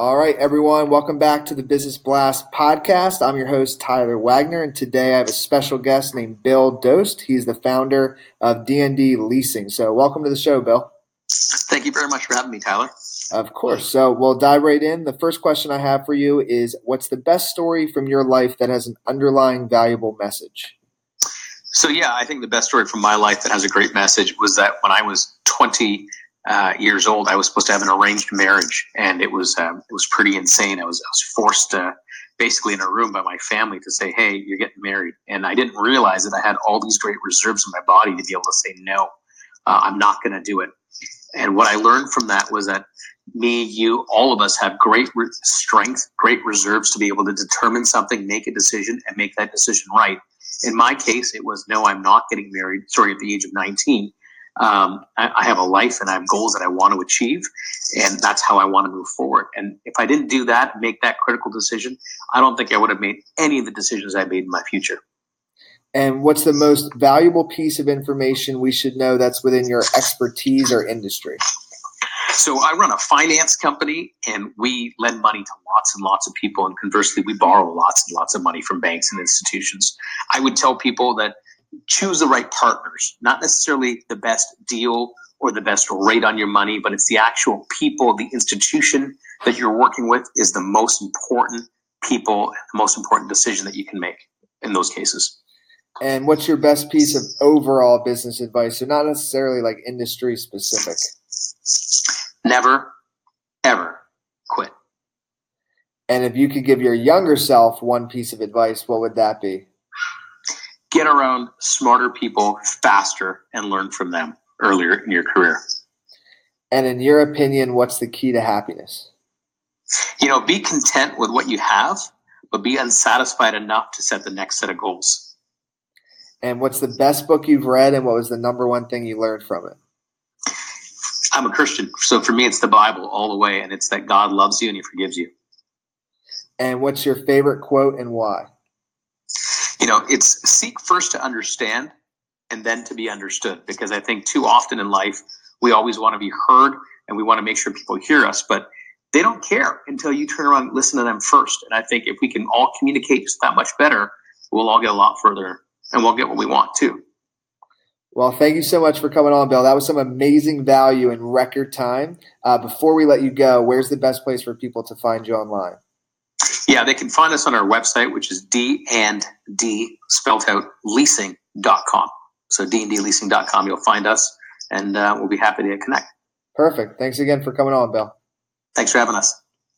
All right, everyone, welcome back to the Business Blast podcast. I'm your host, Tyler Wagner, and today I have a special guest named Bill Dost. He's the founder of D&D Leasing. So, welcome to the show, Bill. Thank you very much for having me, Tyler. Of course. So, we'll dive right in. The first question I have for you is What's the best story from your life that has an underlying valuable message? So, yeah, I think the best story from my life that has a great message was that when I was 20, uh, years old, I was supposed to have an arranged marriage, and it was um, it was pretty insane. I was I was forced to basically in a room by my family to say, "Hey, you're getting married," and I didn't realize that I had all these great reserves in my body to be able to say, "No, uh, I'm not going to do it." And what I learned from that was that me, you, all of us have great re- strength, great reserves to be able to determine something, make a decision, and make that decision right. In my case, it was no, I'm not getting married. Sorry, at the age of 19 um, I, I, have a life and I have goals that I want to achieve, and that's how I want to move forward. And if I didn't do that, make that critical decision, I don't think I would have made any of the decisions I made in my future. And what's the most valuable piece of information we should know that's within your expertise or industry? So I run a finance company and we lend money to lots and lots of people. And conversely, we borrow lots and lots of money from banks and institutions. I would tell people that choose the right partners, not necessarily the best deal or the best rate on your money, but it's the actual people, the institution that you're working with is the most important people, the most important decision that you can make in those cases. And what's your best piece of overall business advice? So not necessarily like industry specific. Never, ever quit. And if you could give your younger self one piece of advice, what would that be? Get around smarter people faster and learn from them earlier in your career. And in your opinion, what's the key to happiness? You know, be content with what you have, but be unsatisfied enough to set the next set of goals. And what's the best book you've read, and what was the number one thing you learned from it? I'm a Christian, so for me, it's the Bible all the way, and it's that God loves you and He forgives you. And what's your favorite quote and why? You know, it's seek first to understand and then to be understood. Because I think too often in life, we always want to be heard and we want to make sure people hear us, but they don't care until you turn around and listen to them first. And I think if we can all communicate just that much better, we'll all get a lot further and we'll get what we want too. Well, thank you so much for coming on, Bill. That was some amazing value in record time. Uh, before we let you go, where's the best place for people to find you online? Yeah, they can find us on our website, which is D and D spelled out leasing.com. So D and D leasing.com, you'll find us and uh, we'll be happy to connect. Perfect. Thanks again for coming on, Bill. Thanks for having us.